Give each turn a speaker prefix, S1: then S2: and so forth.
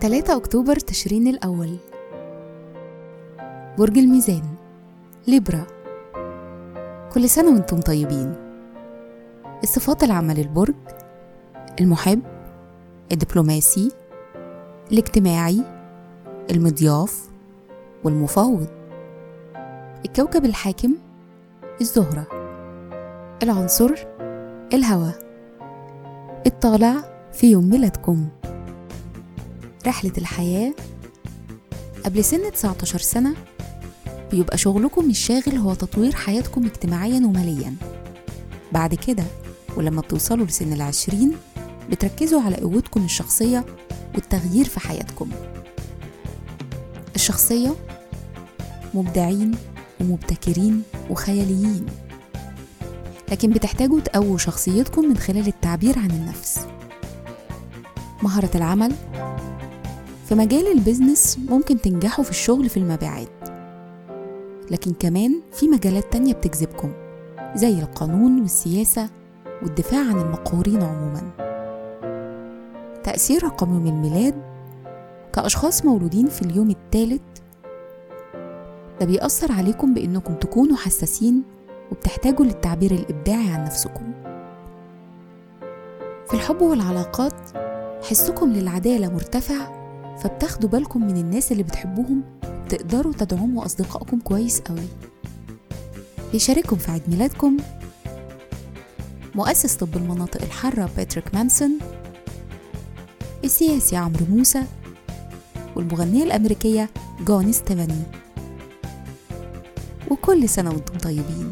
S1: تلاتة أكتوبر تشرين الأول. برج الميزان ليبرا. كل سنة وأنتم طيبين. الصفات العامة للبرج المحب الدبلوماسي الاجتماعي المضياف والمفاوض. الكوكب الحاكم الزهرة. العنصر الهواء الطالع في يوم ميلادكم. رحلة الحياة. قبل سن 19 سنة بيبقى شغلكم الشاغل هو تطوير حياتكم اجتماعيا وماليا. بعد كده ولما بتوصلوا لسن العشرين بتركزوا على قوتكم الشخصية والتغيير في حياتكم. الشخصية مبدعين ومبتكرين وخياليين. لكن بتحتاجوا تقووا شخصيتكم من خلال التعبير عن النفس. مهارة العمل في مجال البيزنس ممكن تنجحوا في الشغل في المبيعات لكن كمان في مجالات تانية بتجذبكم زي القانون والسياسة والدفاع عن المقهورين عموما. تأثير رقم يوم الميلاد كأشخاص مولودين في اليوم الثالث ده بيأثر عليكم بإنكم تكونوا حساسين وبتحتاجوا للتعبير الإبداعي عن نفسكم. في الحب والعلاقات حسكم للعدالة مرتفع فبتاخدوا بالكم من الناس اللي بتحبوهم تقدروا تدعموا أصدقائكم كويس قوي بيشارككم في عيد ميلادكم. مؤسس طب المناطق الحارة باتريك مانسون. السياسي عمرو موسى. والمغنية الأمريكية جون ستيفاني. وكل سنة وأنتم طيبين.